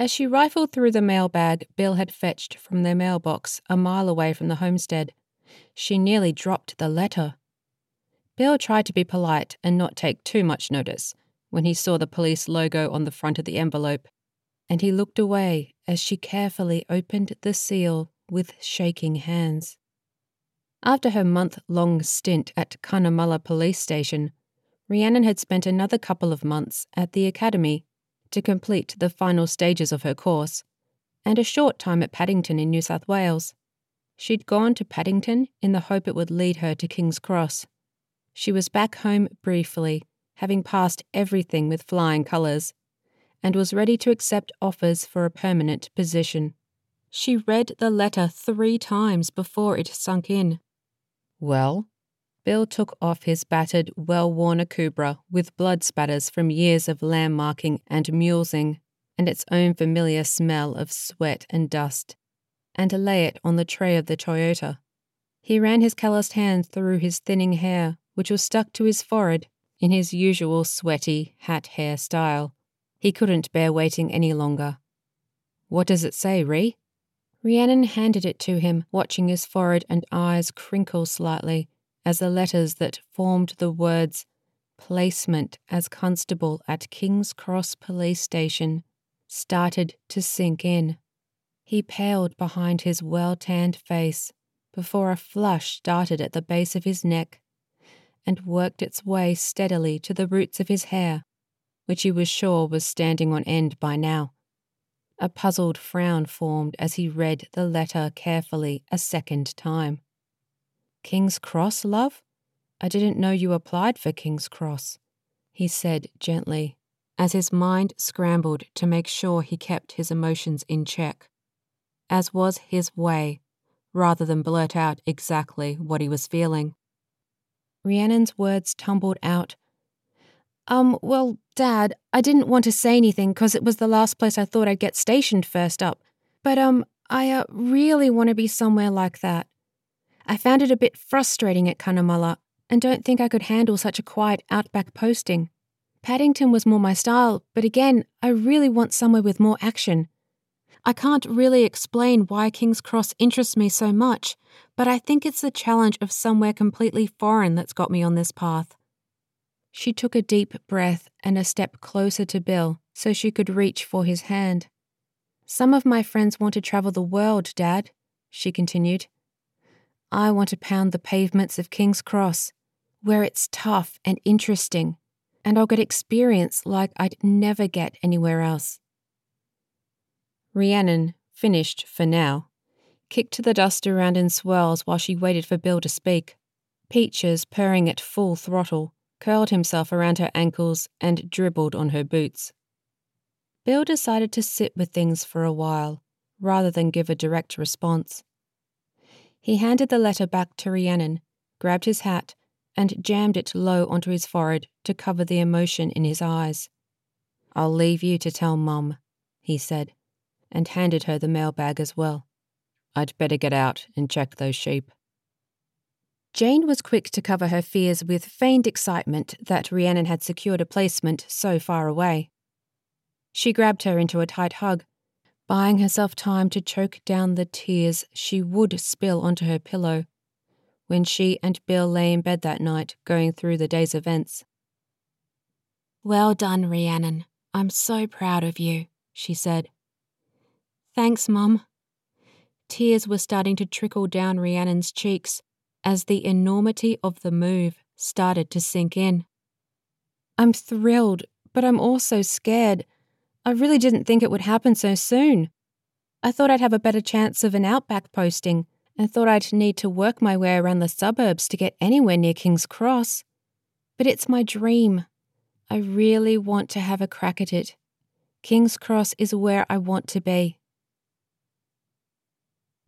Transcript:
As she rifled through the mailbag Bill had fetched from their mailbox a mile away from the homestead, she nearly dropped the letter. Bill tried to be polite and not take too much notice when he saw the police logo on the front of the envelope, and he looked away as she carefully opened the seal with shaking hands. After her month long stint at Cunnamulla Police Station, Rhiannon had spent another couple of months at the academy to complete the final stages of her course, and a short time at Paddington in New South Wales. She'd gone to Paddington in the hope it would lead her to King's Cross. She was back home briefly, having passed everything with flying colours, and was ready to accept offers for a permanent position. She read the letter three times before it sunk in. Well, Bill took off his battered, well worn akubra with blood spatters from years of lamb marking and mulesing, and its own familiar smell of sweat and dust, and lay it on the tray of the Toyota. He ran his calloused hand through his thinning hair, which was stuck to his forehead in his usual sweaty hat hair style. He couldn't bear waiting any longer. What does it say, Ree? Rhiannon handed it to him, watching his forehead and eyes crinkle slightly as the letters that formed the words placement as constable at King's Cross Police Station started to sink in. He paled behind his well tanned face before a flush started at the base of his neck and worked its way steadily to the roots of his hair, which he was sure was standing on end by now. A puzzled frown formed as he read the letter carefully a second time. King's Cross, love? I didn't know you applied for King's Cross, he said gently, as his mind scrambled to make sure he kept his emotions in check, as was his way, rather than blurt out exactly what he was feeling. Rhiannon's words tumbled out. Um, well, Dad, I didn't want to say anything because it was the last place I thought I'd get stationed first up. But, um, I uh, really want to be somewhere like that. I found it a bit frustrating at Cunnamulla and don't think I could handle such a quiet outback posting. Paddington was more my style, but again, I really want somewhere with more action. I can't really explain why King's Cross interests me so much, but I think it's the challenge of somewhere completely foreign that's got me on this path. She took a deep breath and a step closer to Bill so she could reach for his hand. Some of my friends want to travel the world, Dad, she continued. I want to pound the pavements of King's Cross, where it's tough and interesting, and I'll get experience like I'd never get anywhere else. Rhiannon, finished for now, kicked the dust around in swirls while she waited for Bill to speak. Peaches, purring at full throttle, curled himself around her ankles and dribbled on her boots. Bill decided to sit with things for a while, rather than give a direct response. He handed the letter back to Rhiannon, grabbed his hat, and jammed it low onto his forehead to cover the emotion in his eyes. I'll leave you to tell Mum, he said, and handed her the mailbag as well. I'd better get out and check those sheep. Jane was quick to cover her fears with feigned excitement that Rhiannon had secured a placement so far away. She grabbed her into a tight hug buying herself time to choke down the tears she would spill onto her pillow when she and Bill lay in bed that night going through the day's events. Well done, Rhiannon. I'm so proud of you, she said. Thanks, Mum. Tears were starting to trickle down Rhiannon's cheeks as the enormity of the move started to sink in. I'm thrilled, but I'm also scared I really didn't think it would happen so soon. I thought I'd have a better chance of an outback posting and thought I'd need to work my way around the suburbs to get anywhere near King's Cross. But it's my dream. I really want to have a crack at it. King's Cross is where I want to be.